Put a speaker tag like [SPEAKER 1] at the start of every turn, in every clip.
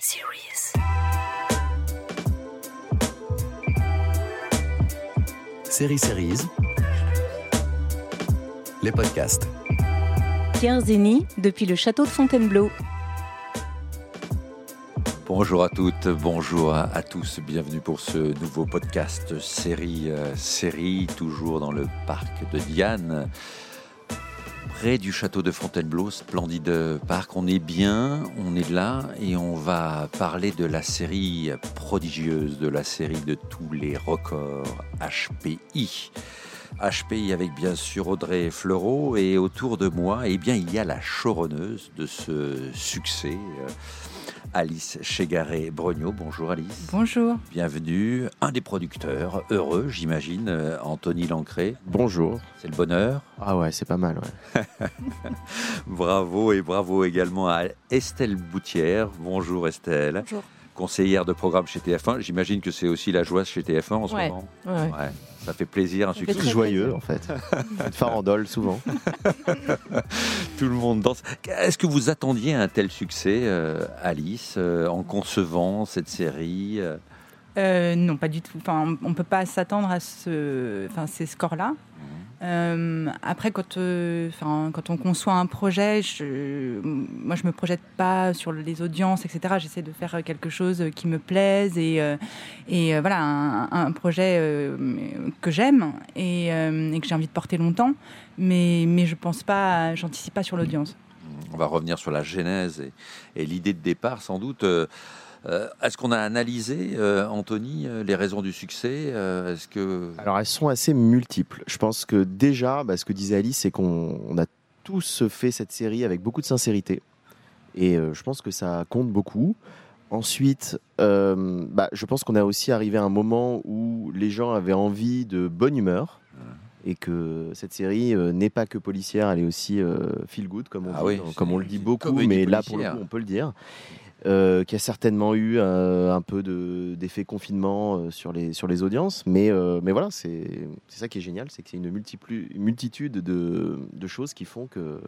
[SPEAKER 1] Series.
[SPEAKER 2] Série Series, les podcasts.
[SPEAKER 3] Pierre Zeni, depuis le château de Fontainebleau.
[SPEAKER 4] Bonjour à toutes, bonjour à, à tous, bienvenue pour ce nouveau podcast série, euh, série toujours dans le parc de Diane, près du château de Fontainebleau, splendide parc. On est bien, on est là et on va parler de la série prodigieuse, de la série de tous les records HPI. HPI avec bien sûr Audrey Fleurot et autour de moi, eh bien, il y a la choronneuse de ce succès. euh, Alice Chegaré-Brognaud. Bonjour Alice.
[SPEAKER 3] Bonjour.
[SPEAKER 4] Bienvenue. Un des producteurs, heureux j'imagine, euh, Anthony Lancré.
[SPEAKER 5] Bonjour.
[SPEAKER 4] C'est le bonheur.
[SPEAKER 5] Ah ouais, c'est pas mal, ouais.
[SPEAKER 4] Bravo et bravo également à Estelle Boutière. Bonjour Estelle.
[SPEAKER 3] Bonjour.
[SPEAKER 4] Conseillère de programme chez TF1. J'imagine que c'est aussi la joie chez TF1 en ce
[SPEAKER 3] Ouais.
[SPEAKER 4] moment.
[SPEAKER 3] Ouais.
[SPEAKER 4] Ouais. Ça fait plaisir, un succès.
[SPEAKER 3] très
[SPEAKER 5] Joyeux, en fait. Une farandole, souvent.
[SPEAKER 4] Tout le monde danse. Est-ce que vous attendiez un tel succès, euh, Alice, euh, en concevant cette série euh,
[SPEAKER 6] non, pas du tout. Enfin, on ne peut pas s'attendre à ce, enfin, ces scores-là. Euh, après, quand, euh, quand on conçoit un projet, je, moi, je me projette pas sur les audiences, etc. J'essaie de faire quelque chose qui me plaise et, euh, et euh, voilà, un, projet que j'aime et, que j'ai envie de porter longtemps. Mais, mais je pense pas, j'anticipe pas sur l'audience.
[SPEAKER 4] On va revenir sur la genèse et l'idée de départ, sans doute. Euh, Est-ce qu'on a analysé, euh, Anthony, euh, les raisons du succès Euh, Est-ce que
[SPEAKER 5] Alors, elles sont assez multiples. Je pense que déjà, bah, ce que disait Alice, c'est qu'on on a tous fait cette série avec beaucoup de sincérité. Et je pense que ça compte beaucoup. Ensuite, bah, je pense qu'on a aussi arrivé à un moment où les gens avaient envie de bonne humeur. Et que cette série euh, n'est pas que policière, elle est aussi euh, feel good, comme on,
[SPEAKER 4] Ah
[SPEAKER 5] dit,
[SPEAKER 4] oui,
[SPEAKER 5] comme on le dit beaucoup, mais là pour le coup on peut le dire. Euh, qui a certainement eu euh, un peu de- d'effet confinement euh, sur, les, sur les audiences. Mais, euh, mais voilà, c'est ça qui est génial, c'est que c'est une multitude de, de choses qui font que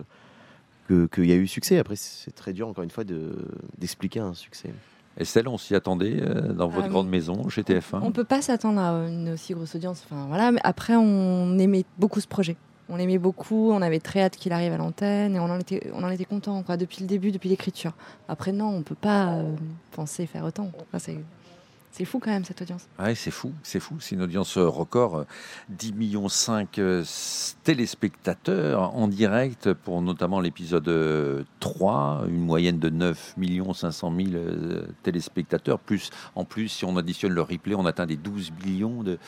[SPEAKER 5] que- qu'il y a eu succès. Après, c'est très dur, encore une fois, de- d'expliquer un succès.
[SPEAKER 4] Estelle, on s'y attendait euh, dans votre
[SPEAKER 7] Ah,
[SPEAKER 4] grande maison chez TF1
[SPEAKER 7] On peut pas s'attendre à une aussi grosse audience. Enfin voilà, mais après on aimait beaucoup ce projet. On l'aimait beaucoup, on avait très hâte qu'il arrive à l'antenne et on en était, on content quoi, depuis le début, depuis l'écriture. Après non, on peut pas euh, penser faire autant. C'est, c'est fou quand même cette audience.
[SPEAKER 4] Ouais, c'est fou, c'est fou. C'est une audience euh, record. euh, 10 millions 5 euh, téléspectateurs en direct pour notamment l'épisode euh, 3, une moyenne de 9 millions 500 000 euh, téléspectateurs. Plus, en plus, si on additionne le replay, on atteint des 12 millions de.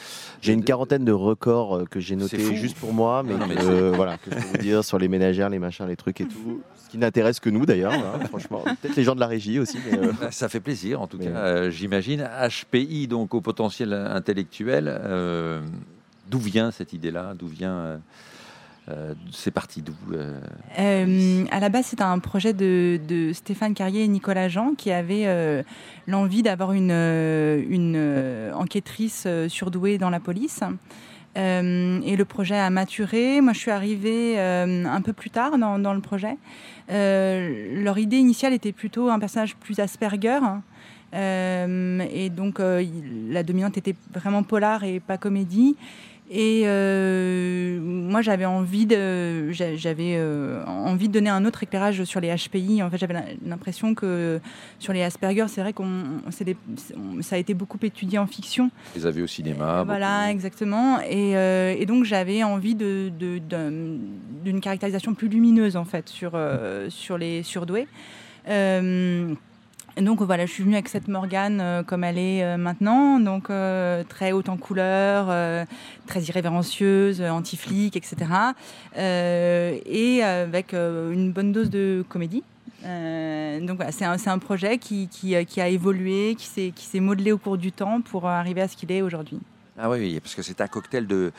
[SPEAKER 5] J'ai une quarantaine de records euh, que j'ai
[SPEAKER 4] C'est
[SPEAKER 5] notés juste pour moi, mais,
[SPEAKER 4] Non, mais
[SPEAKER 5] que, euh, voilà, que je peux vous dire sur les ménagères, les machins, les trucs et tout. Ce qui n'intéresse que nous d'ailleurs, hein, franchement. Peut-être les gens de la régie aussi. mais, euh,
[SPEAKER 4] Ah, Ça fait plaisir, en tout
[SPEAKER 5] Mais-
[SPEAKER 4] cas, euh, j'imagine. HPI, donc au potentiel intellectuel. euh, d'où vient cette idée-là? D'où vient. euh, euh, c'est parti d'où euh,
[SPEAKER 6] à la base, c'était un projet de, Stéphane Carrier et Nicolas Jean qui avaient l'envie d'avoir une, enquêtrice surdouée dans la police. Et le projet a maturé. Moi, je suis arrivée un peu plus tard dans, le projet. Leur idée initiale était plutôt un personnage plus Asperger. Euh, et donc, euh, la dominante était vraiment polar et pas comédie. Et euh, moi, j'avais envie de, j'a- j'avais euh, envie de donner un autre éclairage sur les HPI. En fait, j'avais l'impression que sur les Asperger, c'est vrai qu'on, c'est des- on- ça a été beaucoup étudié en fiction.
[SPEAKER 4] Les avez au cinéma
[SPEAKER 6] voilà,
[SPEAKER 4] beaucoup.
[SPEAKER 6] exactement. Et, euh, et donc, j'avais envie de, de- d'un- d'une caractérisation plus lumineuse en fait sur euh, sur les surdoués. Euh, donc voilà, je suis venue avec cette Morgane euh, comme elle est euh, maintenant, donc euh, très haute en couleur, très irrévérencieuse, anti-flic, etc. Et avec une bonne dose de comédie. Donc voilà, c'est un, projet qui, qui, qui a évolué, qui s'est modelé au cours du temps pour arriver à ce qu'il est aujourd'hui.
[SPEAKER 4] Ah oui, parce que c'est un cocktail de,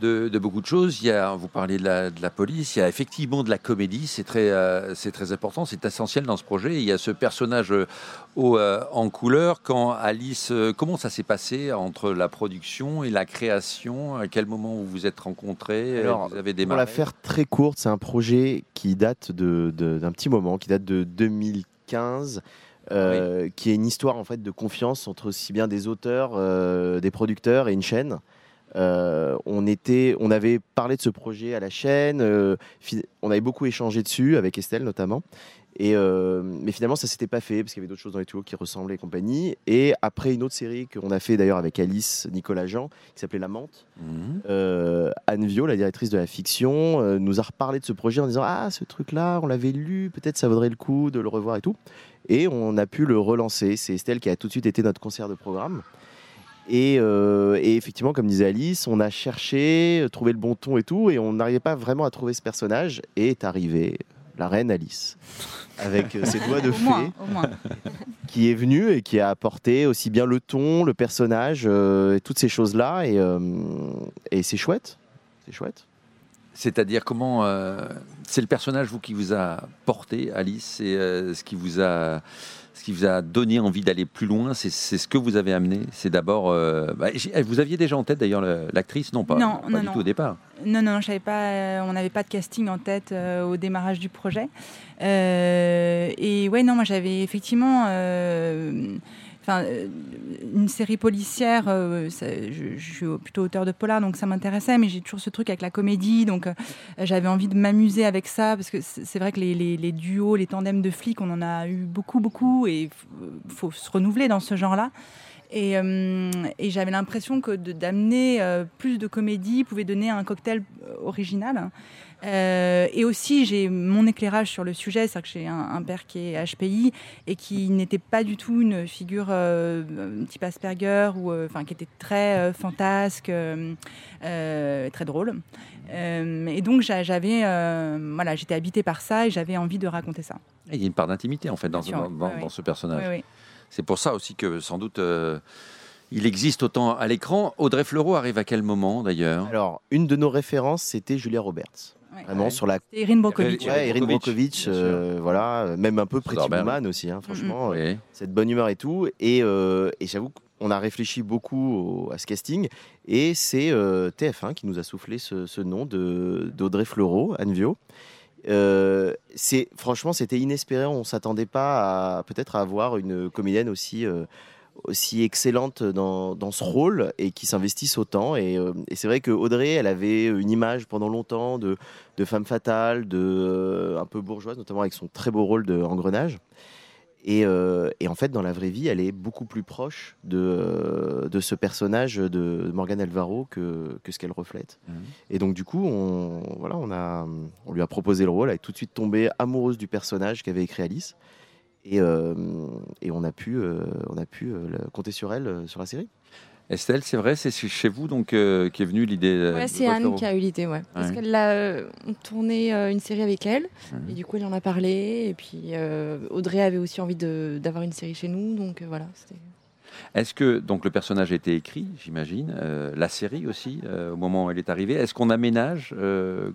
[SPEAKER 4] de, de beaucoup de choses. Il y a, vous parlez de la, de la police, il y a effectivement de la comédie, c'est très, euh, c'est très important, c'est essentiel dans ce projet. Il y a ce personnage euh, au, euh, en couleur. Quand Alice, euh, comment ça s'est passé entre la production et la création? À quel moment vous vous êtes rencontrés?
[SPEAKER 5] Alors,
[SPEAKER 4] Vous avez
[SPEAKER 5] Pour
[SPEAKER 4] démarré?
[SPEAKER 5] la faire très courte, c'est un projet qui date d'un petit moment, qui date de 2015. Euh, qui est une histoire en fait de confiance entre aussi bien des auteurs, euh, des producteurs et une chaîne. Euh, on, était, on avait parlé de ce projet à la chaîne, on avait beaucoup échangé dessus, avec Estelle notamment. Et, euh, mais finalement, ça s'était pas fait parce qu'il y avait d'autres choses dans les tuyaux qui ressemblaient et compagnie. Et après une autre série qu'on a fait d'ailleurs avec Alice Nicolas Jean, qui s'appelait La Menthe,
[SPEAKER 4] Mhm.
[SPEAKER 5] euh, Anne Vio, la directrice de la fiction, euh, nous a reparlé de ce projet en disant Ah, ce truc-là, on l'avait lu, peut-être ça vaudrait le coup de le revoir et tout. Et on a pu le relancer. C'est Estelle qui a tout de suite été notre concert de programme. Et, euh, et effectivement, comme disait Alice, on a cherché, trouvé le bon ton et tout, et on n'arrivait pas vraiment à trouver ce personnage. Et est arrivée la reine Alice, avec euh, ses doigts de
[SPEAKER 6] Au
[SPEAKER 5] fée
[SPEAKER 6] moins, au moins.
[SPEAKER 5] qui est venu et qui a apporté aussi bien le ton, le personnage, euh, et toutes ces choses-là. Et, euh, et c'est chouette. C'est chouette.
[SPEAKER 4] C'est-à-dire comment euh, c'est le personnage vous qui vous a porté, Alice, et euh, ce qui vous a ce qui vous a donné envie d'aller plus loin, c'est ce que vous avez amené. C'est d'abord, euh, bah, j'ai- vous aviez déjà en tête d'ailleurs le- l'actrice, non pas,
[SPEAKER 6] Non,
[SPEAKER 4] pas
[SPEAKER 6] non,
[SPEAKER 4] du
[SPEAKER 6] non.
[SPEAKER 4] tout au départ.
[SPEAKER 6] Non, non, je savais pas. euh, on n'avait pas de casting en tête euh, au démarrage du projet. Et ouais, non, moi j'avais effectivement. Euh, une série policière, euh, je, suis plutôt auteur de polar, donc ça m'intéressait, mais j'ai toujours ce truc avec la comédie, donc euh, j'avais envie de m'amuser avec ça, parce que c'est vrai que les, duos, les tandems de flics, on en a eu beaucoup, beaucoup, et faut se renouveler dans ce genre-là. Et, euh, et j'avais l'impression que d'amener euh, plus de comédie pouvait donner un cocktail euh, original. Euh, et aussi, j'ai mon éclairage sur le sujet, c'est-à-dire que j'ai un, un père qui est HPI et qui n'était pas du tout une figure type Asperger, ou, enfin, qui était très fantasque, très drôle. Et donc, j'a- j'avais, voilà, j'étais habitée par ça et j'avais envie de raconter ça.
[SPEAKER 4] Et il y a une part d'intimité en fait dans,
[SPEAKER 6] Bien sûr,
[SPEAKER 4] dans- dans-
[SPEAKER 6] oui, oui.
[SPEAKER 4] dans ce personnage.
[SPEAKER 6] Oui, oui.
[SPEAKER 4] C'est pour ça aussi que sans doute euh, il existe autant à l'écran. Audrey Fleurot arrive à quel moment d'ailleurs?
[SPEAKER 5] Alors, une de nos références, c'était Julia Roberts.
[SPEAKER 6] Ouais.
[SPEAKER 5] Vraiment
[SPEAKER 4] Ouais.
[SPEAKER 5] sur la.
[SPEAKER 6] C'était Erin Brockovich.
[SPEAKER 4] Erin
[SPEAKER 5] Ouais, Erin
[SPEAKER 4] Brockovich,
[SPEAKER 5] euh, voilà, euh, même un peu Pretty. Woman aussi, hein, franchement. euh,
[SPEAKER 4] Oui.
[SPEAKER 5] cette bonne humeur et tout. Et, euh, et j'avoue qu'on a réfléchi beaucoup au- à ce casting. Et c'est euh, TF1 qui nous a soufflé ce, ce nom de- d'Audrey Fleurot, Anne Vio. Euh, franchement c'était inespéré. On s'attendait pas à peut-être à avoir une comédienne aussi euh, aussi excellente dans, dans ce rôle et qui s'investisse autant. Et, euh, et c'est vrai que Audrey elle avait une image pendant longtemps de, de femme fatale de un peu bourgeoise notamment avec son très beau rôle de engrenage et, euh, et en fait, dans la vraie vie, elle est beaucoup plus proche de, euh, de ce personnage de Morgan Alvaro que, que ce qu'elle reflète.
[SPEAKER 4] Mhm.
[SPEAKER 5] Et donc, du coup, on, voilà, on, a, on lui a proposé le rôle. Elle est tout de suite tombée amoureuse du personnage qu'avait écrit Alice. Et, euh, et on a pu, euh, on a pu compter sur elle sur la série.
[SPEAKER 4] Estelle, c'est vrai, c'est chez vous donc euh, qui est venue l'idée. euh,
[SPEAKER 7] Ouais, c'est Anne qui a eu l'idée, ouais. Parce
[SPEAKER 4] Ouais.
[SPEAKER 7] qu'elle a euh, tourné euh, une série avec elle, et du coup, elle en a parlé. Et puis, Audrey avait aussi envie d'avoir une série chez nous, donc voilà.
[SPEAKER 4] Est-ce que donc le personnage a été écrit, j'imagine, la série aussi au moment où elle est arrivée. Est-ce qu'on aménage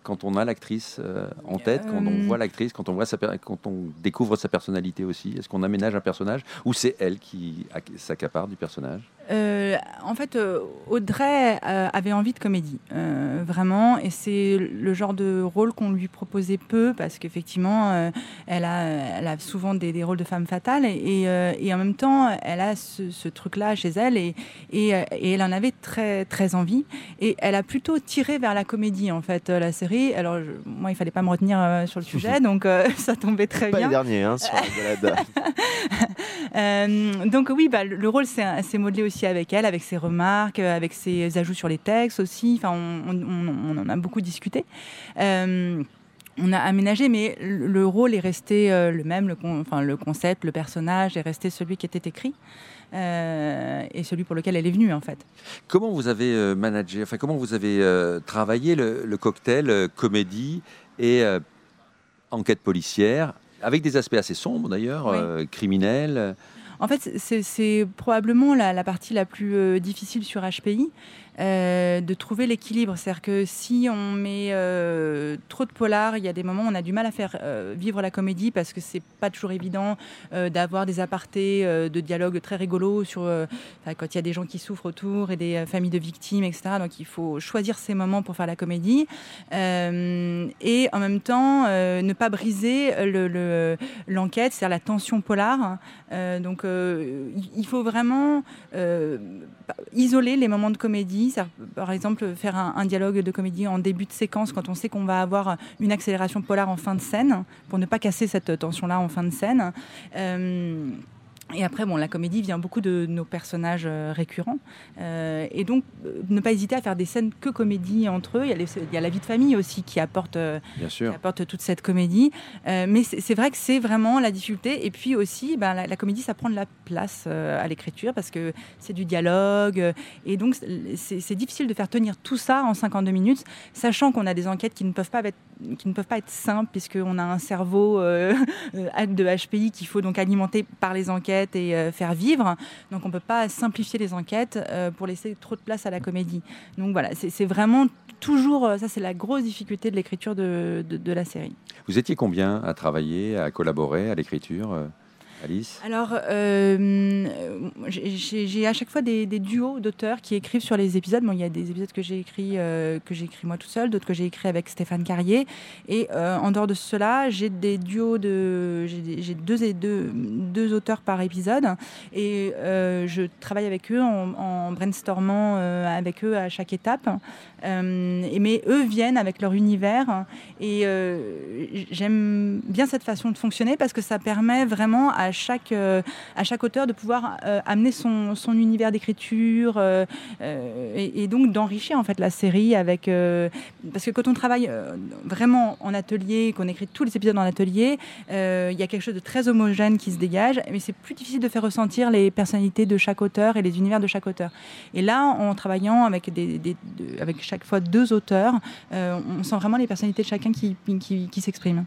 [SPEAKER 4] quand on a l'actrice en tête, quand on voit l'actrice, quand on voit sa per- quand on découvre sa personnalité aussi Est-ce qu'on aménage un personnage ou c'est elle qui acc- s'accapare du personnage?
[SPEAKER 6] Euh, en fait, euh, Audrey euh, avait envie de comédie, euh, vraiment, et c'est le genre de rôle qu'on lui proposait peu, parce qu'effectivement, euh, elle, a, elle a souvent des, des rôles de femme fatale, et, et, euh, et en même temps, elle a ce, ce truc-là chez elle, et, et, et elle en avait très, très envie, et elle a plutôt tiré vers la comédie, en fait, la série. Alors, je- moi, il fallait pas me retenir euh, sur le sujet, donc euh, ça tombait très
[SPEAKER 5] Pas
[SPEAKER 6] bien.
[SPEAKER 5] les derniers, hein, sur la.
[SPEAKER 6] Euh, donc oui, bah, le le rôle s'est modelé aussi avec elle, avec ses remarques, euh, avec ses ajouts sur les textes aussi. Enfin, on, en a beaucoup discuté. Euh, on a aménagé, mais le le rôle est resté le même, le, enfin, le concept, le personnage est resté celui qui était écrit et celui pour lequel elle est venue en fait.
[SPEAKER 4] Comment vous avez managé, enfin comment vous avez travaillé le, cocktail comédie et enquête policière avec des aspects assez sombres d'ailleurs,
[SPEAKER 6] Oui.
[SPEAKER 4] euh, criminels.
[SPEAKER 6] En fait, c'est- probablement la, la partie la plus euh, difficile sur HPI, euh, de trouver l'équilibre. C'est-à-dire que si on met euh, trop de polar, il y a des moments où on a du mal à faire euh, vivre la comédie parce que c'est pas toujours évident d'avoir des apartés de dialogue très rigolos sur quand il y a des gens qui souffrent autour et des familles de victimes, etc. Donc il faut choisir ces moments pour faire la comédie et en même temps ne pas briser le- le- l'enquête, c'est-à-dire la tension polar. Donc il- faut vraiment isoler les moments de comédie, par exemple faire un, dialogue de comédie en début de séquence quand on sait qu'on va avoir une accélération polar en fin de scène, pour ne pas casser cette tension-là en fin de scène. Et après, bon, la comédie vient beaucoup de nos personnages euh, récurrents. Euh, et donc, euh, ne pas hésiter à faire des scènes que comédie entre eux. Il y a, les- il y a la vie de famille aussi qui apporte, qui apporte toute cette comédie. Euh, mais c'est vrai que c'est vraiment la difficulté. Et puis aussi, ben, la, la comédie, ça prend de la place à l'écriture parce que c'est du dialogue. Et donc, c'est c'est difficile de faire tenir tout ça en 52 minutes, sachant qu'on a des enquêtes qui ne peuvent pas être, qui ne peuvent pas être simples puisqu'on a un cerveau euh, de HPI qu'il faut donc alimenter par les enquêtes et euh, faire vivre. Donc, on ne peut pas simplifier les enquêtes euh, pour laisser trop de place à la comédie. Donc, voilà, c'est vraiment toujours, euh, ça c'est la grosse difficulté de l'écriture de, de- la série.
[SPEAKER 4] Vous étiez combien à travailler, à collaborer à l'écriture, Alice
[SPEAKER 6] Alors, euh, j'ai- à chaque fois des, duos d'auteurs qui écrivent sur les épisodes. Bon, il y a des épisodes que j'ai écrits euh, moi tout seul, d'autres que j'ai écrits avec Stéphane Carrier. Et euh, en dehors de cela, j'ai des duos de, j'ai deux deux, deux auteurs par épisode, et je travaille avec eux en, brainstormant avec eux à chaque étape. Et mais eux viennent avec leur univers et j'aime bien cette façon de fonctionner parce que ça permet vraiment à chaque, euh, à chaque auteur de pouvoir euh, amener son, son univers d'écriture euh, et, donc d'enrichir en fait la série avec parce que quand on travaille vraiment en atelier, qu'on écrit tous les épisodes en atelier, il y a quelque chose de très homogène qui se dégage, mais c'est plus difficile de faire ressentir les personnalités de chaque auteur et les univers de chaque auteur. Et là, en travaillant avec, des, des- de- avec chaque fois deux auteurs, on sent vraiment les personnalités de chacun qui, qui, qui s'expriment.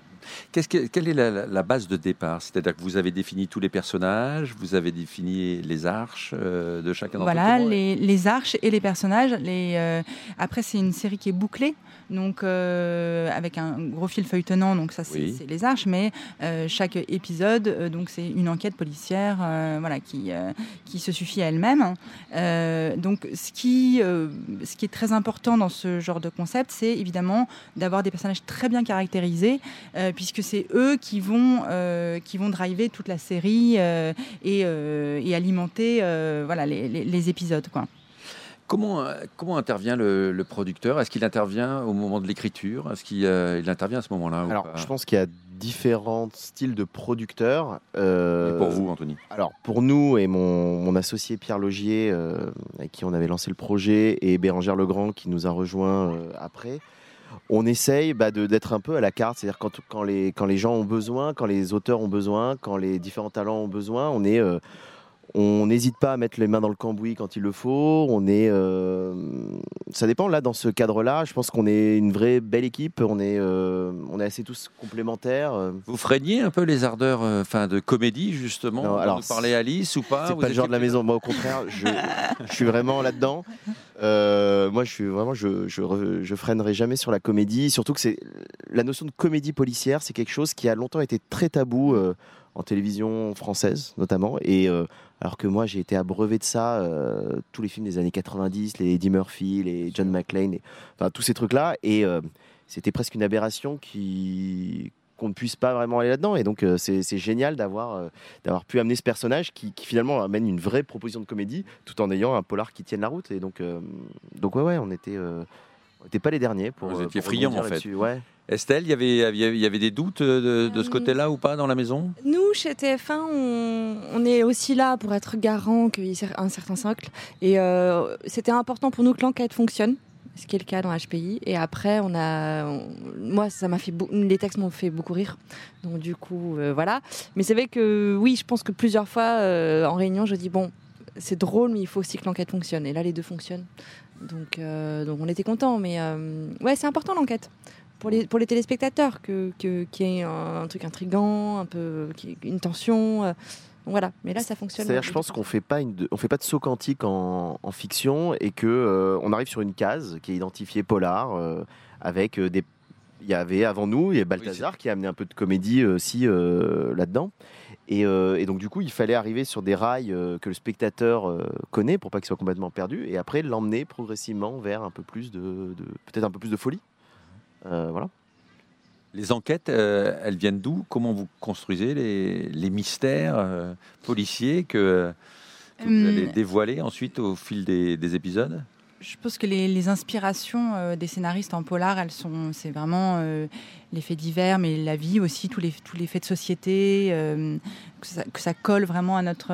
[SPEAKER 4] Qu'est-ce que- Quelle est la, base de départ? C'est-à-dire que vous avez défini tous les personnages, vous avez défini les arches euh, de chacun d'entre eux
[SPEAKER 6] Voilà, les, les arches et les personnages. Les, euh, après, c'est une série qui est bouclée, donc euh, avec un gros fil feuilletonnant, donc ça c'est
[SPEAKER 4] Oui.
[SPEAKER 6] les arches, mais chaque épisode, donc c'est une enquête policière, voilà, qui, qui se suffit à elle-même. Euh, donc, ce qui, ce qui est très important dans ce genre de concept, c'est évidemment d'avoir des personnages très bien caractérisés, euh, puisque c'est eux qui vont, euh, qui vont driver toute la série euh, et, euh, et alimenter euh, voilà, les, les- les épisodes. Quoi.
[SPEAKER 4] Comment, comment intervient le, le producteur? Est-ce qu'il intervient au moment de l'écriture? Est-ce qu'il euh, il intervient à ce moment-là ou
[SPEAKER 5] Alors,
[SPEAKER 4] pas?
[SPEAKER 5] je pense qu'il y a différents styles de producteurs. euh,
[SPEAKER 4] Et pour vous, Anthony?
[SPEAKER 5] Alors, pour nous et mon, mon associé Pierre Logier, euh, avec qui on avait lancé le projet, et Bérangère Legrand qui nous a rejoint euh, après, on essaye bah, d'être un peu à la carte. C'est-à-dire quand, quand, les, quand les gens ont besoin, quand les auteurs ont besoin, quand les différents talents ont besoin, on est. on n'hésite pas à mettre les mains dans le cambouis quand il le faut. On est, euh, ça dépend. Là, dans ce cadre-là, je pense qu'on est une vraie belle équipe. On est, euh, on est assez tous complémentaires.
[SPEAKER 4] Vous freiniez un peu les ardeurs euh, enfin, de comédie, justement
[SPEAKER 5] Non, alors,
[SPEAKER 4] nous parlait Alice ou pas
[SPEAKER 5] C'est
[SPEAKER 4] Vous
[SPEAKER 5] pas le genre de la maison. Moi, au contraire, je, je suis vraiment là-dedans. Euh, moi, je suis vraiment, je, je, re- je freinerai jamais sur la comédie. Surtout que c'est la notion de comédie policière, c'est quelque chose qui a longtemps été très tabou en télévision française, notamment. Et euh, alors que moi, j'ai été abreuvé de ça. euh, tous les films des années 90, les Eddie Murphy, les John McClane, enfin tous ces trucs-là. Et euh, c'était presque une aberration qui qu'on ne puisse pas vraiment aller là-dedans. Et donc, c'est génial d'avoir d'avoir pu amener ce personnage qui, qui finalement amène une vraie proposition de comédie tout en ayant un polar qui tienne la route. Et donc, donc ouais, ouais, on était, on pas les derniers pour.
[SPEAKER 4] Vous
[SPEAKER 5] euh,
[SPEAKER 4] étiez friands, en fait.
[SPEAKER 5] Ouais.
[SPEAKER 4] Estelle, il y avait, il y avait- il y avait des doutes euh, de, de ce
[SPEAKER 7] Euh,
[SPEAKER 4] côté-là ou pas dans la maison?
[SPEAKER 7] Nous, chez TF1, on, on est aussi là pour être garant qu'il y ait un certain socle. Et euh, c'était important pour nous que l'enquête fonctionne, ce qui est le cas dans HPI. Et après, on a, on- moi, ça m'a fait, beau- les textes m'ont fait beaucoup rire. Donc du coup, euh, voilà. Mais c'est vrai que oui, je pense que plusieurs fois euh, en réunion, je dis bon, c'est drôle, mais il faut aussi que l'enquête fonctionne. Et là, les deux fonctionnent. Donc, euh, donc on était contents. Mais euh, ouais, c'est important l'enquête pour les, pour les téléspectateurs, que, que, qu'il y ait un, un truc intrigant, un peu, une tension. euh, voilà, mais là ça fonctionne.
[SPEAKER 5] C'est-à-dire, je pense qu'on fait pas une, on fait pas de saut quantique en, en fiction et que euh, on arrive sur une case qui est identifiée polar euh, avec des Il y avait avant nous, il y a Balthazar qui a amené un peu de comédie aussi euh, là-dedans. Et, euh, et donc du coup, il fallait arriver sur des rails euh, que le spectateur euh, connaît pour pas qu'il soit complètement perdu, et après l'emmener progressivement vers un peu plus de, de- peut-être un peu plus de folie. Euh, voilà.
[SPEAKER 4] Les enquêtes, euh, elles viennent d'où? Comment vous construisez les, les mystères euh, policiers que, que vous
[SPEAKER 6] Hum.
[SPEAKER 4] allez dévoiler ensuite au fil des, des épisodes?
[SPEAKER 6] Je pense que les, inspirations euh, des scénaristes en polar, elles sont, c'est vraiment euh, les faits divers, mais la vie aussi, tous les, faits de société, euh, que, ça, colle vraiment à notre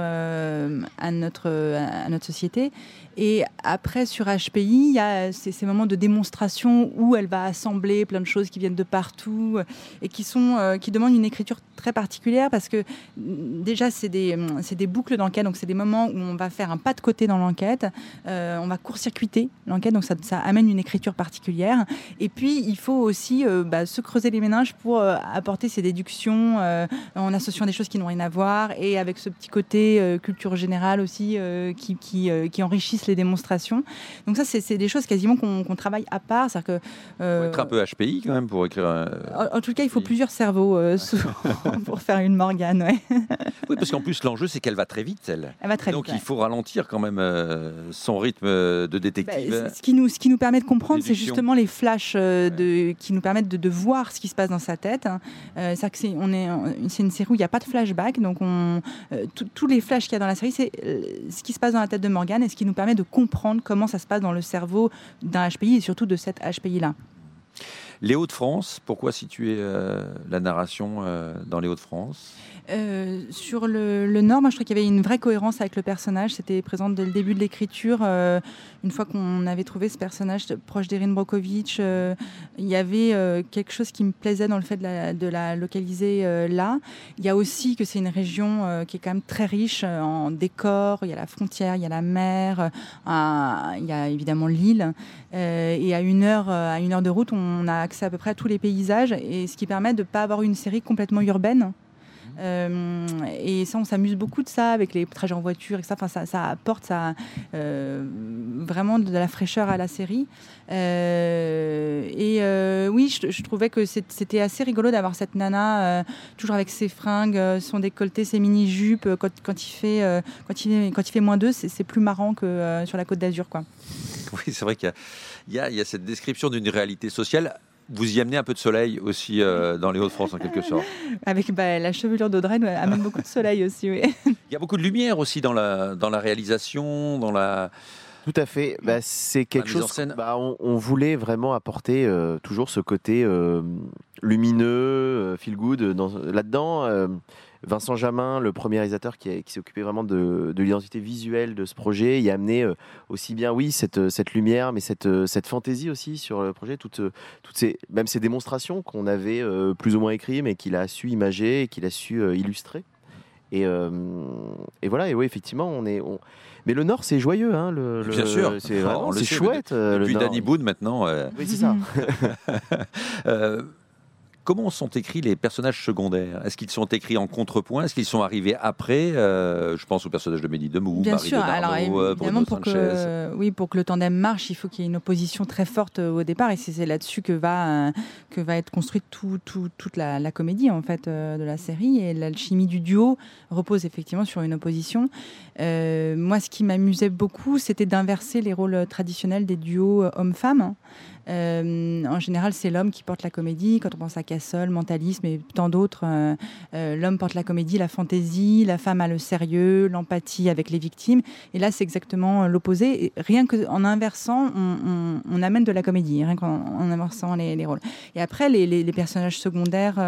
[SPEAKER 6] société. Et après, sur HPI, il y a ces, moments de démonstration où elle va assembler plein de choses qui viennent de partout euh, et qui, sont, euh, qui demandent une écriture très particulière parce que mm, déjà, c'est des, mm, des boucles d'enquête, donc c'est des moments où on va faire un pas de côté dans l'enquête, euh, on va court-circuiter l'enquête, donc ça, amène une écriture particulière. Et puis, il faut aussi bah, se creuser les méninges pour apporter ces déductions en associant des choses qui n'ont rien à voir et avec ce petit côté culture générale aussi qui, qui, qui enrichissent les démonstrations. Donc ça, c'est c'est des choses quasiment qu'on travaille à part. C'est-à-dire que,
[SPEAKER 4] Faut
[SPEAKER 6] euh,
[SPEAKER 4] être un peu HPI quand même pour écrire. un-
[SPEAKER 6] en, en tout cas, il faut plusieurs cerveaux euh, pour faire une Morgane. Ouais.
[SPEAKER 4] Oui, parce qu'en plus l'enjeu c'est qu'elle va très vite, elle.
[SPEAKER 6] Elle va très
[SPEAKER 4] Donc
[SPEAKER 6] vite.
[SPEAKER 4] il faut ralentir quand même euh, son rythme de
[SPEAKER 6] Bah,
[SPEAKER 4] détective.
[SPEAKER 6] c- ce, qui nous, ce qui nous permet de comprendre, c'est justement les flashs euh, de, qui nous permettent de, de voir ce qui se passe dans sa tête. hein. Euh, c'est, c'est une série où il n'y a pas de flashback, donc on, euh, tous les flashs qu'il y a dans la série, c'est euh, ce qui se passe dans la tête de Morgane et ce qui nous permet de comprendre comment ça se passe dans le cerveau d'un HPI et surtout de cette HPI-là.
[SPEAKER 4] Les Hauts-de-France, pourquoi situer euh, la narration euh, dans les Hauts-de-France?
[SPEAKER 6] Euh, sur le, Nord, moi je trouvais qu'il y avait une vraie cohérence avec le personnage. C'était présent dès le début de l'écriture. Une fois qu'on avait trouvé ce personnage proche d'Erin Brockovich, euh, il y avait quelque chose qui me plaisait dans le fait de la, localiser là. Il y a aussi que c'est une région qui est quand même très riche en décors. Il y a la frontière, il y a la mer, il y a évidemment l'île. Et à une, heure, à une heure de route, on a accès à peu près tous les paysages. Et ce qui permet de ne pas avoir une série complètement urbaine. Euh, et ça, on s'amuse beaucoup de ça avec les trajets en voiture, et ça, enfin, ça, apporte ça, euh, vraiment de la fraîcheur à la série. Euh, et oui, je, trouvais que c'était assez rigolo d'avoir cette nana toujours avec ses fringues, son décolleté, ses mini-jupes. Quand, il fait, quand, il, fait moins deux, c'est plus marrant que sur la côte d'Azur.
[SPEAKER 4] Oui, c'est vrai qu'il y y a cette description d'une réalité sociale. Vous y amenez un peu de soleil aussi euh, dans les Hauts-de-France en quelque sorte.
[SPEAKER 6] Avec bah, la chevelure d'Audrey, ouais, amène beaucoup de soleil aussi. Oui.
[SPEAKER 4] Il y a beaucoup de lumière aussi dans la, dans la réalisation, dans la...
[SPEAKER 5] Tout à fait. Bah, c'est quelque
[SPEAKER 4] en
[SPEAKER 5] chose.
[SPEAKER 4] scène.
[SPEAKER 5] Bah, on, on voulait vraiment apporter euh, toujours ce côté euh, lumineux, feel good dans- là-dedans. Vincent Jamin, le premier réalisateur qui, qui s'est occupé vraiment de, de l'identité visuelle de ce projet, il a amené euh, aussi bien, oui, cette, euh, cette lumière, mais cette, euh, cette fantaisie aussi sur le projet, toutes, toutes ces, même ces démonstrations qu'on avait plus ou moins écrites, mais qu'il a su imager et qu'il a su illustrer. Et, euh, et voilà, et oui, effectivement, on est. on- Mais le Nord, c'est joyeux, hein, le,
[SPEAKER 4] Bien
[SPEAKER 5] le-
[SPEAKER 4] sûr.
[SPEAKER 5] c'est vraiment-
[SPEAKER 4] le
[SPEAKER 5] c'est chouette. le
[SPEAKER 4] Depuis
[SPEAKER 5] Nord.
[SPEAKER 4] Danny Boone maintenant. euh,
[SPEAKER 5] Oui, c'est ça.
[SPEAKER 4] euh, comment sont écrits les personnages secondaires? Est-ce qu'ils sont écrits en contrepoint? Est-ce qu'ils sont arrivés après? Euh, Je pense au personnage de Mehdi Demou,
[SPEAKER 6] Bien
[SPEAKER 4] Marie
[SPEAKER 6] sûr,
[SPEAKER 4] de
[SPEAKER 6] alors
[SPEAKER 4] Darnaud, euh,
[SPEAKER 6] évidemment pour
[SPEAKER 4] Sanchez.
[SPEAKER 6] que, oui, pour que le tandem marche, il faut qu'il y ait une opposition très forte euh, au départ et c'est là-dessus que va, que va être construite tout, tout- toute la, la comédie en fait de la série et l'alchimie du duo repose effectivement sur une opposition. Euh, moi, ce qui m'amusait beaucoup, c'était d'inverser les rôles traditionnels des duos hommes-femmes. Euh, en général, c'est l'homme qui porte la comédie. Quand on pense à Castle, Mentalisme et tant d'autres, euh, euh, l'homme porte la comédie, la fantaisie, la femme a le sérieux, l'empathie avec les victimes. Et là, c'est exactement l'opposé. Rien qu'en inversant, on, amène de la comédie, rien qu'en en inversant les, les rôles. Et après, les, personnages secondaires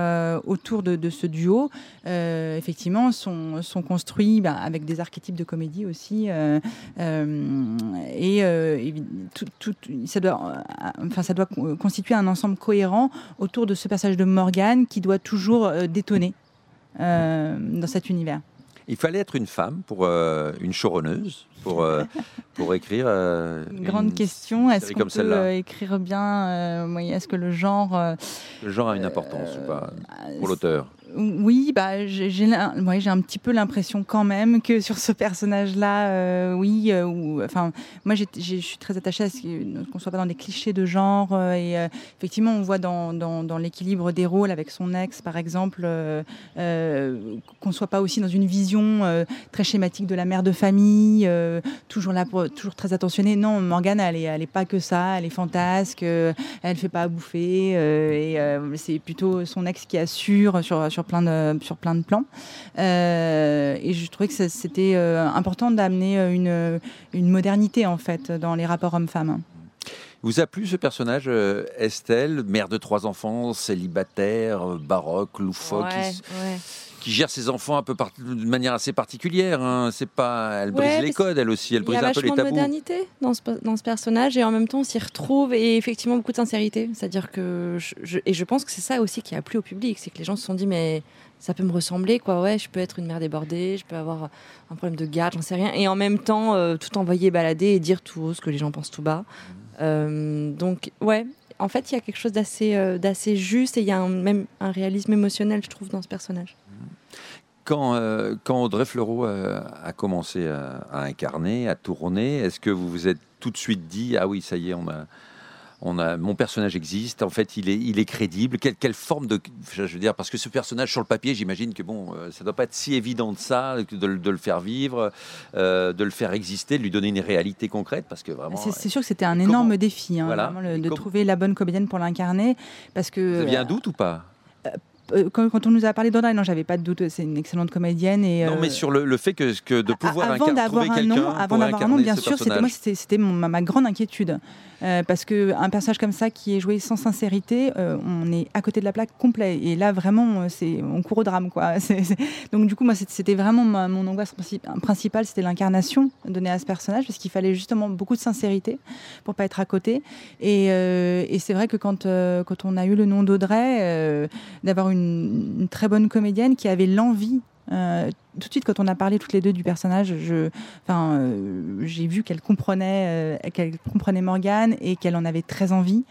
[SPEAKER 6] autour de, ce duo, effectivement, sont, construits ben, avec des archétypes de comédie aussi. et ça, doit, enfin, ça doit con- constituer un ensemble cohérent autour de ce personnage de Morgane qui doit toujours euh, détonner euh, dans cet univers.
[SPEAKER 4] Il fallait être une femme pour euh, une choronneuse pour euh, pour écrire. euh,
[SPEAKER 6] Une grande
[SPEAKER 4] une
[SPEAKER 6] question, est-ce qu'on peut euh, écrire bien euh, Est-ce que le genre... euh,
[SPEAKER 4] Le genre a une importance ou pas pour
[SPEAKER 6] euh,
[SPEAKER 4] l'auteur?
[SPEAKER 6] Oui, bah, j'ai un petit peu l'impression quand même que sur ce personnage-là, euh, oui, euh, enfin, moi je suis très attachée à ce qu'on soit pas dans des clichés de genre. euh, et effectivement, on voit dans, l'équilibre des rôles avec son ex, par exemple, qu'on soit pas aussi dans une vision très schématique de la mère de famille, toujours là, toujours très attentionnée. Non, Morgane, elle est, pas que ça, elle est fantasque, elle fait pas à bouffer, c'est plutôt son ex qui assure sur, sur, plein, de, sur plein de plans. Euh, et je trouvais que c'était euh, important d'amener euh, une, une modernité, en fait, dans les rapports hommes-femmes.
[SPEAKER 4] Vous a plu ce personnage, Estelle, mère de trois enfants, célibataire, baroque, loufoque,
[SPEAKER 7] ouais.
[SPEAKER 4] Qui gère ses enfants un peu par- de manière assez particulière. hein. C'est pas, elle brise
[SPEAKER 7] Ouais,
[SPEAKER 4] les codes, elle aussi, elle
[SPEAKER 7] Il y
[SPEAKER 4] brise
[SPEAKER 7] a
[SPEAKER 4] un peu les
[SPEAKER 7] vachement de
[SPEAKER 4] tabous.
[SPEAKER 7] modernité dans ce, dans ce personnage et en même temps on s'y retrouve et effectivement beaucoup de sincérité. C'est-à-dire que je, je- et je pense que c'est ça aussi qui a plu au public, c'est que les gens se sont dit mais ça peut me ressembler quoi. Ouais, je peux être une mère débordée, je peux avoir un problème de garde, j'en sais rien. Et en même temps euh, tout envoyer balader et dire tout haut ce que les gens pensent tout bas. Euh, donc ouais. En fait, il y a quelque chose d'assez euh, d'assez juste et il y a un- même un réalisme émotionnel, je trouve, dans ce personnage.
[SPEAKER 4] Quand, euh, quand Audrey Fleurot euh, a commencé à, à incarner, à tourner, est-ce que vous vous êtes tout de suite dit ah oui ça y est on a on a mon personnage existe en fait il est il est crédible quelle, quelle forme de je veux dire parce que ce personnage sur le papier j'imagine que bon euh, ça doit pas être si évident de ça de, le- de le faire vivre euh, de le faire exister de lui donner une réalité concrète parce que vraiment
[SPEAKER 6] C'est sûr que c'était un
[SPEAKER 4] comment-
[SPEAKER 6] énorme défi, hein,
[SPEAKER 4] Voilà.
[SPEAKER 6] vraiment, le-
[SPEAKER 4] Et
[SPEAKER 6] de trouver la bonne comédienne pour l'incarner, parce que
[SPEAKER 4] vous aviez un doute ou pas?
[SPEAKER 6] Quand, quand on nous a parlé d'Audrey, non, j'avais pas de doute. C'est une excellente comédienne et
[SPEAKER 4] non
[SPEAKER 6] euh,
[SPEAKER 4] mais sur le, le fait que, que de pouvoir
[SPEAKER 6] avant
[SPEAKER 4] incar-
[SPEAKER 6] d'avoir un nom, avant d'avoir un nom, bien sûr, c'était moi, c'était ma, ma grande inquiétude Euh, parce que un personnage comme ça qui est joué sans sincérité, euh, on est à côté de la plaque complet. Et là, vraiment, euh, c'est on court au drame, quoi. C'est- c'est- Donc du coup, moi, c'était- vraiment ma- mon angoisse princi- principale, c'était l'incarnation donnée à ce personnage, parce qu'il fallait justement beaucoup de sincérité pour pas être à côté. Et, euh, et c'est vrai que quand euh, quand on a eu le nom d'Audrey, euh, d'avoir une, une très bonne comédienne qui avait l'envie. euh, tout de suite, quand on a parlé toutes les deux du personnage, euh, j'ai vu qu'elle comprenait, euh, qu'elle comprenait Morgane et qu'elle en avait très envie.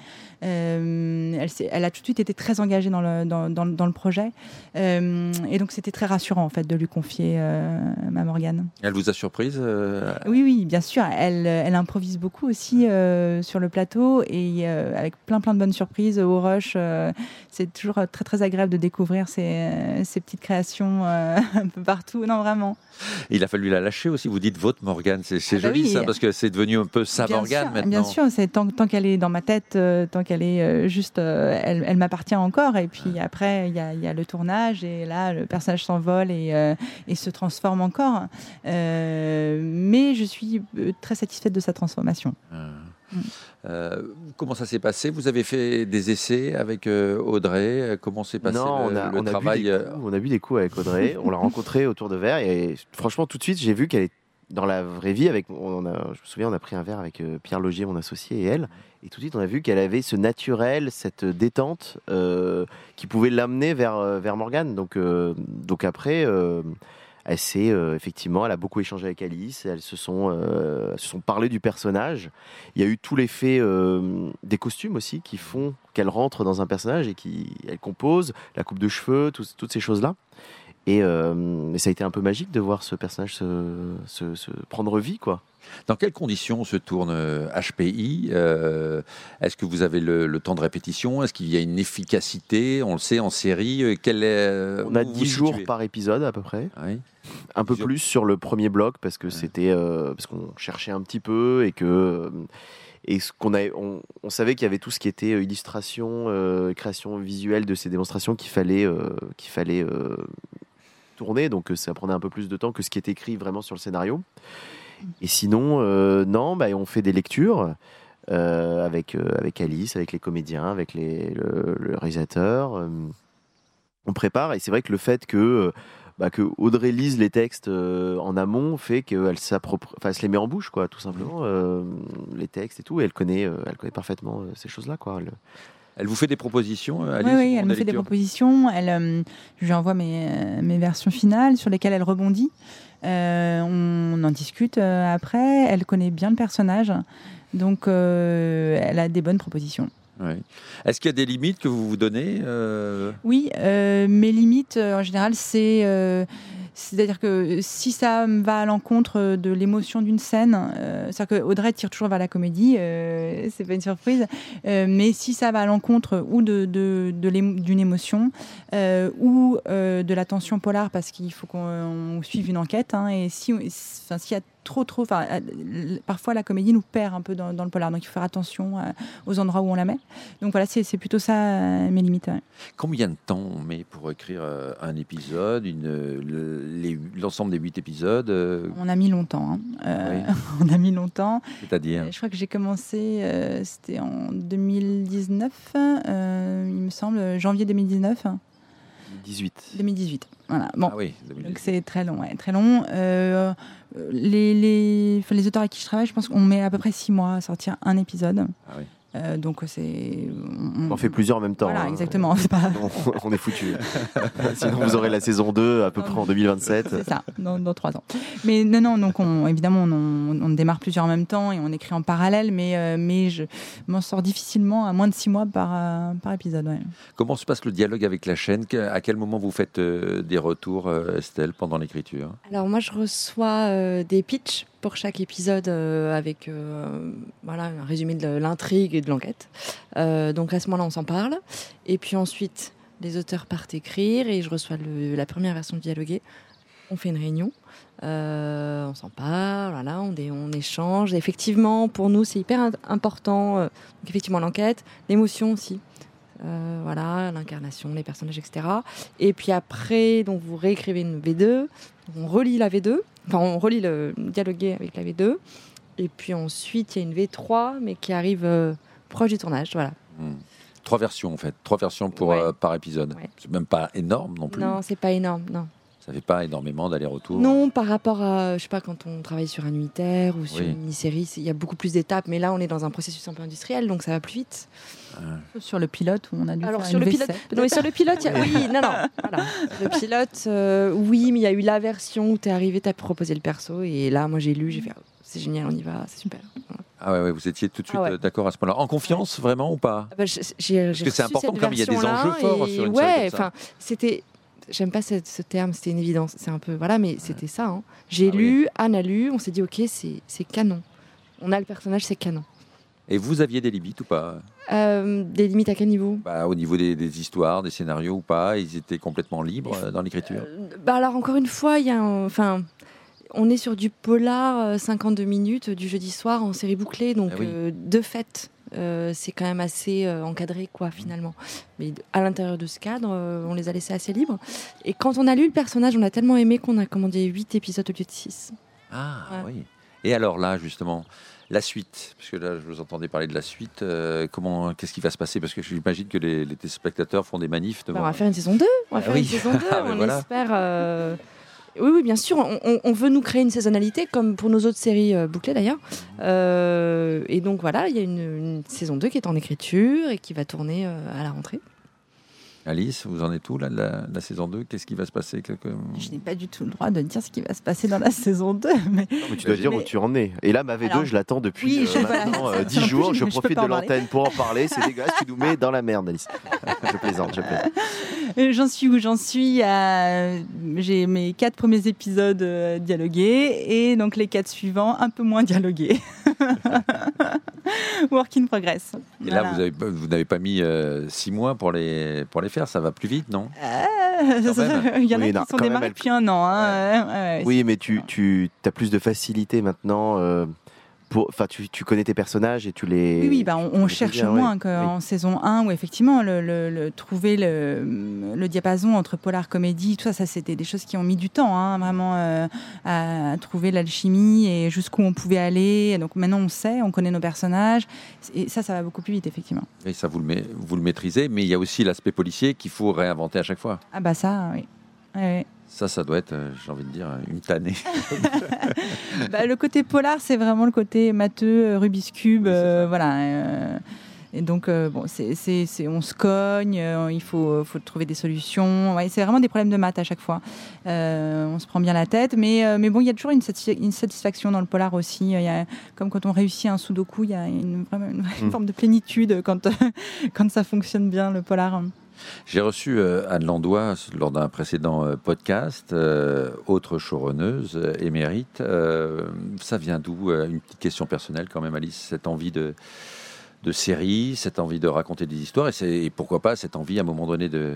[SPEAKER 6] Euh, elle, a tout de suite été très engagée dans le, dans, dans- dans le projet. Euh, et donc, c'était très rassurant, en fait, de lui confier euh, ma Morgane.
[SPEAKER 4] elle vous a surprise
[SPEAKER 6] Oui, oui, bien sûr. Elle, elle improvise beaucoup aussi sur le plateau et avec plein, plein de bonnes surprises au rush. c'est toujours très, très agréable de découvrir ces, ces petites créations un peu partout. Non, vraiment.
[SPEAKER 4] Il a fallu la lâcher aussi. Vous dites votre Morgane, c'est
[SPEAKER 6] Ah bah
[SPEAKER 4] joli
[SPEAKER 6] oui.
[SPEAKER 4] ça, parce que c'est devenu un peu sa
[SPEAKER 6] bien
[SPEAKER 4] Morgane
[SPEAKER 6] sûr,
[SPEAKER 4] maintenant.
[SPEAKER 6] Bien sûr, tant, tant qu'elle est dans ma tête, tant qu'elle est euh, juste, euh, elle, elle m'appartient encore. Et puis après, il y a, il y a le tournage et là, le personnage s'envole et, euh, et se transforme encore. Euh, mais je suis très satisfaite de sa transformation.
[SPEAKER 4] Euh,
[SPEAKER 6] Mm.
[SPEAKER 4] euh, comment ça s'est passé? Vous avez fait des essais avec euh, Audrey? Comment s'est passé
[SPEAKER 5] non,
[SPEAKER 4] le,
[SPEAKER 5] on a,
[SPEAKER 4] le
[SPEAKER 5] on a
[SPEAKER 4] travail
[SPEAKER 5] bu des coups, on a bu des coups avec Audrey. on l'a rencontrée autour de verre et franchement, tout de suite, j'ai vu qu'elle est dans la vraie vie. Avec, je me souviens, on a pris un verre avec euh, Pierre Logier, mon associé, et elle. Et tout de suite, on a vu qu'elle avait ce naturel, cette détente euh, qui pouvait l'amener vers, euh, vers Morgane. Donc, donc après. elle s'est effectivement, elle a beaucoup échangé avec Alice. Elles se sont, se sont parlé du personnage. Il y a eu tout l'effet des costumes aussi qui font qu'elle rentre dans un personnage et qui elle compose la coupe de cheveux, toutes ces choses-là. Et euh, ça a été un peu magique de voir ce personnage se, se- se prendre vie, quoi.
[SPEAKER 4] Dans quelles conditions se tourne euh, HPI Euh, Est-ce que vous avez le, le temps de répétition? Est-ce qu'il y a une efficacité? On le sait en série. euh, quel est, euh,
[SPEAKER 5] On a
[SPEAKER 4] où vous
[SPEAKER 5] 10
[SPEAKER 4] vous
[SPEAKER 5] jours par épisode à peu près.
[SPEAKER 4] Oui.
[SPEAKER 5] un peu plus sur le premier bloc parce que c'était euh, parce qu'on cherchait un petit peu et que euh, et ce qu'on a on, on savait qu'il y avait tout ce qui était euh, illustration euh, création visuelle de ces démonstrations qu'il fallait euh, qu'il fallait donc euh, ça prenait un peu plus de temps que ce qui est écrit vraiment sur le scénario et sinon euh, non bah, on fait des lectures euh, avec euh, avec Alice avec les comédiens avec les, le, le réalisateur on prépare et c'est vrai que le fait que bah, que Audrey lise les textes en amont fait qu'elle enfin, se les met en bouche, quoi, tout simplement, les textes et tout. Et elle connaît, elle connaît parfaitement ces choses-là, quoi. Elle-
[SPEAKER 4] Elle vous fait des propositions euh, Alice,
[SPEAKER 6] Oui, oui, elle me fait des propositions. Elle, euh, je lui envoie mes, euh, mes versions finales sur lesquelles elle rebondit. Euh, on en discute après. Elle connaît bien le personnage. Donc, elle a des bonnes propositions.
[SPEAKER 4] Oui. Est-ce qu'il y a des limites que vous vous donnez
[SPEAKER 6] Oui, mes limites, en général, c'est. C'est-à-dire que si ça va à l'encontre de l'émotion d'une scène, euh, c'est-à-dire que Audrey tire toujours vers la comédie, euh, c'est pas une surprise, euh, mais si ça va à l'encontre ou de, d'une émotion euh, ou de la tension polar parce qu'il faut qu'on on suive une enquête, hein, et si, enfin, s'il y a trop trop, enfin, euh, parfois la comédie nous perd un peu dans, dans le polar, donc il faut faire attention euh, aux endroits où on la met. Donc voilà, c'est plutôt ça euh, mes limites. ouais.
[SPEAKER 4] Combien de temps on met pour écrire euh, un épisode, le- l'ensemble des huit épisodes
[SPEAKER 6] On a mis longtemps. hein. On a mis longtemps.
[SPEAKER 4] C'est-à-dire?
[SPEAKER 6] Je crois que j'ai commencé, c'était en 2019, euh, il me semble, janvier 2019,
[SPEAKER 5] 18.
[SPEAKER 6] 2018. Voilà. Bon.
[SPEAKER 4] Ah oui, 2018.
[SPEAKER 6] Donc c'est très long, ouais, très long. Euh, les, les, les auteurs avec qui je travaille, je pense qu'on met à peu près six mois à sortir un épisode.
[SPEAKER 4] Ah oui.
[SPEAKER 6] Euh, donc c'est.
[SPEAKER 5] On en fait plusieurs en même temps.
[SPEAKER 6] Voilà,
[SPEAKER 5] hein.
[SPEAKER 6] exactement. Pas.
[SPEAKER 5] On, on est foutu. Sinon, vous aurez la saison 2 à peu près en 2027.
[SPEAKER 6] C'est ça, dans, dans trois ans. Mais non, non, donc on, évidemment, on, on démarre plusieurs en même temps et on écrit en parallèle, mais, euh, mais je m'en sors difficilement à moins de six mois par, euh, par épisode. ouais.
[SPEAKER 4] Comment se passe le dialogue avec la chaîne? À quel moment vous faites euh, des retours, euh, Estelle, pendant l'écriture?
[SPEAKER 7] Alors moi, je reçois euh, des pitchs pour chaque épisode euh, avec euh, voilà, un résumé de l'intrigue et de l'enquête. Euh, donc à ce moment-là, on s'en parle. Et puis ensuite, les auteurs partent écrire et je reçois la première version dialoguée. On fait une réunion, on s'en parle, voilà, on, échange. Effectivement, pour nous, c'est hyper important. effectivement, l'enquête, l'émotion aussi. Voilà, l'incarnation, les personnages, etc. Et puis après, donc vous réécrivez une V2, on relit la V2, enfin on relit le dialogué avec la V2, et puis ensuite il y a une V3, mais qui arrive euh, proche du tournage, voilà.
[SPEAKER 4] Hmm. Trois versions en fait, trois versions pour,
[SPEAKER 7] Ouais.
[SPEAKER 4] euh, par épisode.
[SPEAKER 7] Ouais.
[SPEAKER 4] C'est même pas énorme non plus.
[SPEAKER 7] Non, c'est pas énorme, non.
[SPEAKER 4] Ça fait pas énormément d'aller-retour?
[SPEAKER 7] Non, par rapport à, je sais pas, quand on travaille sur un unitaire ou sur
[SPEAKER 4] Oui.
[SPEAKER 7] une mini-série, il y a beaucoup plus d'étapes, mais là on est dans un processus un peu industriel, donc ça va plus vite.
[SPEAKER 6] Sur le pilote, où on a dû
[SPEAKER 7] Alors
[SPEAKER 6] faire
[SPEAKER 7] sur
[SPEAKER 6] une
[SPEAKER 7] le pilote,
[SPEAKER 6] V7.
[SPEAKER 7] non, mais sur le pilote, a- oui, non, non, voilà. Le pilote, euh, oui, mais il y a eu la version où tu es arrivé, tu as proposé le perso, et là moi j'ai lu, j'ai fait, oh, c'est génial, on y va, c'est super. Voilà.
[SPEAKER 4] Ah ouais, ouais, vous étiez tout de suite
[SPEAKER 7] Ah ouais.
[SPEAKER 4] euh, d'accord à ce point-là. En confiance vraiment ou pas?
[SPEAKER 7] Ah bah, j'ai
[SPEAKER 4] que c'est important comme il y a des enjeux forts sur une
[SPEAKER 7] ouais,
[SPEAKER 4] série comme ça.
[SPEAKER 7] enfin, c'était. J'aime pas ce, ce terme, c'était une évidence. C'est un peu. Voilà, mais c'était ça. hein. J'ai
[SPEAKER 4] Ah oui.
[SPEAKER 7] lu, Anne a lu, on s'est dit, ok, c'est canon. On a le personnage, c'est canon.
[SPEAKER 4] Et vous aviez des limites ou pas?
[SPEAKER 7] Euh, des limites à quel niveau?
[SPEAKER 4] Bah, Au niveau des, des histoires, des scénarios ou pas Ils étaient complètement libres euh, dans l'écriture?
[SPEAKER 7] Euh, bah alors, encore une fois, il y a Enfin. On est sur du polar, euh, 52 minutes, du jeudi soir en série bouclée, donc
[SPEAKER 4] Ah oui.
[SPEAKER 7] de fait, euh, c'est quand même assez euh, encadré, quoi, finalement. Mais à l'intérieur de ce cadre, euh, on les a laissés assez libres. Et quand on a lu le personnage, on a tellement aimé qu'on a commandé 8 épisodes au lieu de 6.
[SPEAKER 4] Ah
[SPEAKER 7] Ouais.
[SPEAKER 4] oui. Et alors là, justement, la suite, parce que là, je vous entendais parler de la suite. comment, qu'est-ce qui va se passer? Parce que j'imagine que les, les téléspectateurs font des manifs
[SPEAKER 7] Bah,
[SPEAKER 4] devant.
[SPEAKER 7] on va faire une saison 2. On va
[SPEAKER 4] Ah
[SPEAKER 7] faire
[SPEAKER 4] oui.
[SPEAKER 7] une saison 2.
[SPEAKER 4] Ah,
[SPEAKER 7] on
[SPEAKER 4] voilà.
[SPEAKER 7] espère. Oui, oui, bien sûr. On, veut nous créer une saisonnalité, comme pour nos autres séries euh, bouclées d'ailleurs. Euh, et donc voilà, il y a une, une saison 2 qui est en écriture et qui va tourner euh, à la rentrée.
[SPEAKER 4] Alice, vous en êtes où là, de la, de la saison 2 Qu'est-ce qui va se passer?
[SPEAKER 6] Je n'ai pas du tout le droit de dire ce qui va se passer dans la saison 2, mais
[SPEAKER 5] Non, mais tu dois dire où tu en es. Et là, ma V2,
[SPEAKER 6] Alors-
[SPEAKER 5] je l'attends depuis
[SPEAKER 6] Oui,
[SPEAKER 5] euh,
[SPEAKER 6] je-
[SPEAKER 5] maintenant euh,
[SPEAKER 6] Ça,
[SPEAKER 5] 10
[SPEAKER 6] en plus,
[SPEAKER 5] jours.
[SPEAKER 6] je-
[SPEAKER 5] profite de l'antenne pour en parler. C'est dégueulasse, tu nous mets dans la merde, Alice. je plaisante, je plaisante.
[SPEAKER 6] Euh, J'en suis où? J'en suis à. J'ai mes quatre premiers épisodes euh, dialogués et donc les quatre suivants un peu moins dialogués. Work in progress.
[SPEAKER 4] Et là, vous, n'avez pas mis 6 mois pour les, pour les faire. Ça va plus vite, non?
[SPEAKER 6] Euh. Il y en a
[SPEAKER 5] Oui,
[SPEAKER 6] qui
[SPEAKER 5] non,
[SPEAKER 6] sont démarrés
[SPEAKER 5] elle-
[SPEAKER 6] depuis un an. hein, ouais, ouais, ouais.
[SPEAKER 5] Oui, mais tu, tu as plus de facilité maintenant. euh, pour, enfin, tu, tu connais tes personnages et tu les.
[SPEAKER 6] Oui, oui, bah, on, on
[SPEAKER 5] tu les
[SPEAKER 6] cherche
[SPEAKER 5] bien, ouais.
[SPEAKER 6] moins qu'en saison 1 où effectivement le, le- le- trouver le, le diapason entre polar comédie, tout ça, ça c'était des choses qui ont mis du temps, hein, vraiment euh, à, trouver l'alchimie et jusqu'où on pouvait aller. Donc maintenant on sait, on connaît nos personnages et ça, ça va beaucoup plus vite effectivement.
[SPEAKER 4] Et ça, vous le, vous le maîtrisez. Mais il y a aussi l'aspect policier qu'il faut réinventer à chaque fois.
[SPEAKER 6] Ah bah ça, oui. Ouais, ouais.
[SPEAKER 4] Ça, ça doit être, euh, j'ai envie de dire, une tannée.
[SPEAKER 6] Bah, le côté polar, c'est vraiment le côté matheux, euh, Rubik's Cube,
[SPEAKER 4] Oui,
[SPEAKER 6] euh, voilà. euh, Et donc, euh, bon, c'est, on se cogne, euh, il faut, faut trouver des solutions. Ouais, c'est vraiment des problèmes de maths à chaque fois. Euh, on se prend bien la tête, mais, euh, mais bon, il y a toujours une, satisfa- une satisfaction dans le polar aussi. Il y a, comme quand on réussit un sudoku, il y a une, une
[SPEAKER 5] Mm.
[SPEAKER 6] forme de plénitude quand, quand ça fonctionne bien, le polar.
[SPEAKER 4] J'ai reçu euh, Anne Landois lors d'un précédent euh, podcast, euh, autre showrunneuse euh, émérite. Ça vient d'où Une petite question personnelle quand même, Alice, cette envie de, de série, cette envie de raconter des histoires, et, pourquoi pas cette envie à un moment donné de,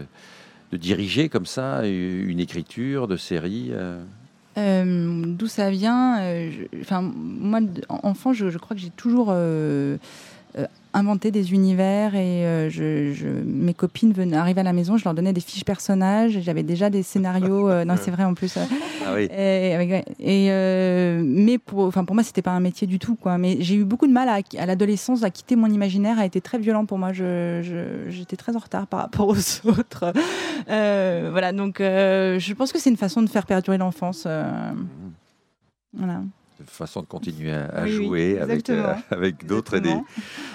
[SPEAKER 4] de diriger comme ça une écriture de série
[SPEAKER 6] D'où ça vient Enfin, moi, enfant, je, crois que j'ai toujours euh, inventé des univers et euh, je, je- mes copines venaient arriver à la maison, je leur donnais des fiches personnages. J'avais déjà des scénarios. euh, non, c'est vrai en plus. euh,
[SPEAKER 4] Ah oui.
[SPEAKER 6] et, mais pour, enfin pour moi, c'était pas un métier du tout, quoi. Mais j'ai eu beaucoup de mal à, à l'adolescence à quitter mon imaginaire, a été très violent pour moi. Je, je- j'étais très en retard par rapport aux autres. Voilà, donc je pense que c'est une façon de faire perdurer l'enfance. euh, voilà.
[SPEAKER 4] De façon de continuer à, à
[SPEAKER 6] Oui, oui,
[SPEAKER 4] jouer avec, euh,
[SPEAKER 6] exactement.
[SPEAKER 4] avec d'autres des,
[SPEAKER 6] Exactement.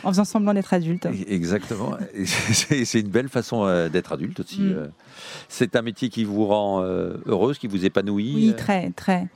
[SPEAKER 6] En faisant semblant d'être adulte.
[SPEAKER 4] Exactement. Et C'est une belle façon euh, d'être adulte aussi.
[SPEAKER 6] Mm.
[SPEAKER 4] euh. C'est un métier qui vous rend euh, heureuse, qui vous épanouit.
[SPEAKER 6] Oui, très, très.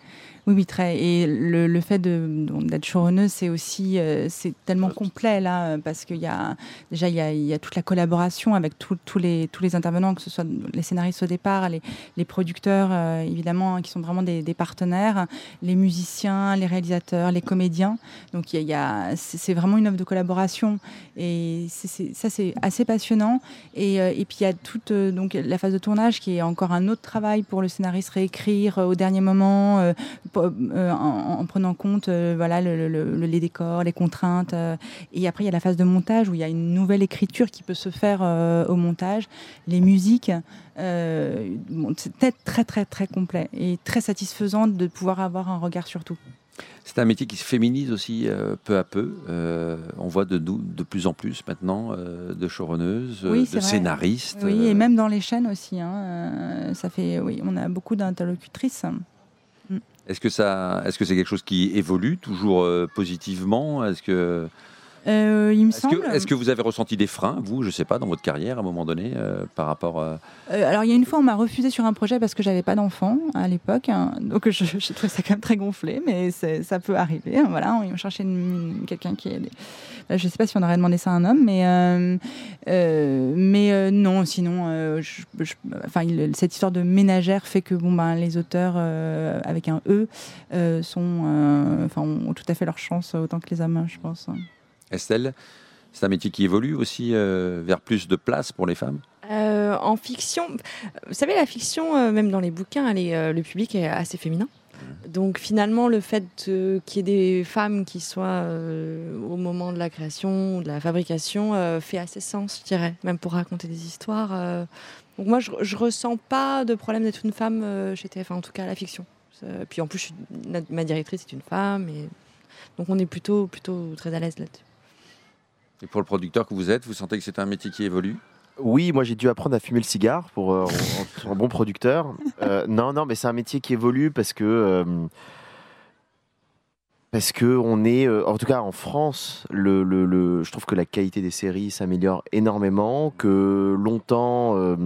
[SPEAKER 6] Oui, oui, très. Et le, le fait d'être showrunneuse, c'est aussi euh, c'est tellement complet là, parce qu'il y a déjà il y a, il y a toute la collaboration avec tous les tous les intervenants, que ce soit les scénaristes au départ, les, les producteurs euh, évidemment, qui sont vraiment des, des partenaires, les musiciens, les réalisateurs, les comédiens. Donc il y a, c'est vraiment une œuvre de collaboration et ça c'est assez passionnant. Et, euh, et puis il y a toute euh, donc la phase de tournage qui est encore un autre travail pour le scénariste réécrire au dernier moment. Euh, en, en prenant compte euh, voilà le- le- le- les décors, les contraintes. euh, et après il y a la phase de montage où il y a une nouvelle écriture qui peut se faire au montage, les musiques. bon, c'est peut-être très très très complet et très satisfaisant de pouvoir avoir un regard sur tout.
[SPEAKER 4] C'est un métier qui se féminise aussi euh, peu à peu. Euh, on voit de, nous- de plus en plus maintenant euh, de showrunneuses,
[SPEAKER 6] Oui,
[SPEAKER 4] de
[SPEAKER 6] vrai.
[SPEAKER 4] scénaristes.
[SPEAKER 6] Oui, et même dans les chaînes aussi. hein, ça fait, oui, on a beaucoup d'interlocutrices.
[SPEAKER 4] Est-ce que ça, est-ce que c'est quelque chose qui évolue toujours euh, positivement? Est-ce que,
[SPEAKER 6] Euh, il me
[SPEAKER 4] est-ce
[SPEAKER 6] semble.
[SPEAKER 4] que, est-ce que vous avez ressenti des freins, vous, je sais pas, dans votre carrière à un moment donné, euh, par rapport à...
[SPEAKER 6] Euh, alors, il y a une fois, on m'a refusé sur un projet parce que j'avais pas d'enfant à l'époque. hein. donc, je, je trouvais ça quand même très gonflé, mais c'est- ça peut arriver. hein, Voilà, on cherchait une- une- quelqu'un qui est. Là, je sais pas si on aurait demandé ça à un homme, mais euh, euh, mais euh, non. Sinon, euh, je- je- enfin, il- cette histoire de ménagère fait que bon ben les auteurs euh, avec un E euh, sont, euh, enfin, ont tout à fait leur chance autant que les hommes, je pense.
[SPEAKER 4] Estelle, c'est un métier qui évolue aussi euh, vers plus de place pour les femmes?
[SPEAKER 7] Euh, en fiction, vous savez, la fiction, euh, même dans les bouquins, elle est, le public est assez féminin. Donc finalement, le fait qu'il y ait des femmes qui soient au moment de la création, de la fabrication, fait assez sens, je dirais, même pour raconter des histoires. Donc moi, je, je ressens pas de problème d'être une femme chez TF1, en tout cas à la fiction. Puis en plus, je suis- la- ma directrice est une femme, et donc on est plutôt, plutôt très à l'aise là-dessus.
[SPEAKER 4] Et pour le producteur que vous êtes, vous sentez que c'est un métier qui évolue?
[SPEAKER 5] Oui, moi j'ai dû apprendre à fumer le cigare pour euh, en- en- un bon producteur. Euh, non, non, mais c'est un métier qui évolue parce que euh, parce que on est, euh, en tout cas en France, je trouve que la qualité des séries s'améliore énormément. Que longtemps, euh,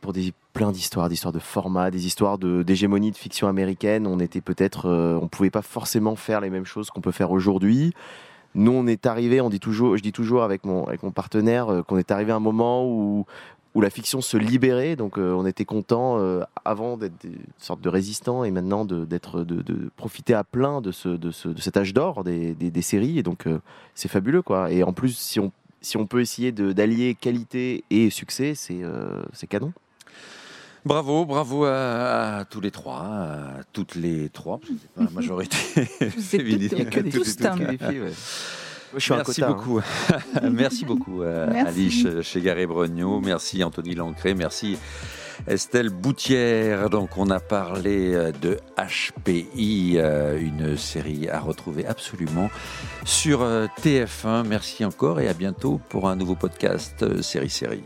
[SPEAKER 5] pour des plein d'histoires, d'histoires de format, des histoires de d'hégémonie de fiction américaine, on était peut-être, euh, on pouvait pas forcément faire les mêmes choses qu'on peut faire aujourd'hui. Nous, on est arrivé, on dit toujours, je dis toujours avec mon, avec mon partenaire euh, qu'on est arrivé à un moment où, où la fiction se libérait. Donc, euh, on était content euh, avant d'être une sorte de résistant et maintenant de, d'être, de, profiter à plein de, ce, de, ce, de cet âge d'or des, des, séries. Et donc, c'est fabuleux, quoi. Et en plus, si on, si on peut essayer d'allier qualité et succès, c'est, c'est canon.
[SPEAKER 4] Bravo, bravo à, à tous les trois, à toutes les trois, parce que c'est pas la majorité toutes.
[SPEAKER 6] hein.
[SPEAKER 5] Que des filles, ouais. Moi, je suis un
[SPEAKER 4] Merci
[SPEAKER 5] quota, hein.
[SPEAKER 4] beaucoup. merci beaucoup, euh,
[SPEAKER 6] Merci.
[SPEAKER 4] Alice Chegaré-Brognaud. Merci, Anthony Lancré. Merci, Estelle Boutière. Donc, on a parlé euh, de HPI, euh, une série à retrouver absolument sur euh, TF1. Merci encore et à bientôt pour un nouveau podcast euh, Série Série.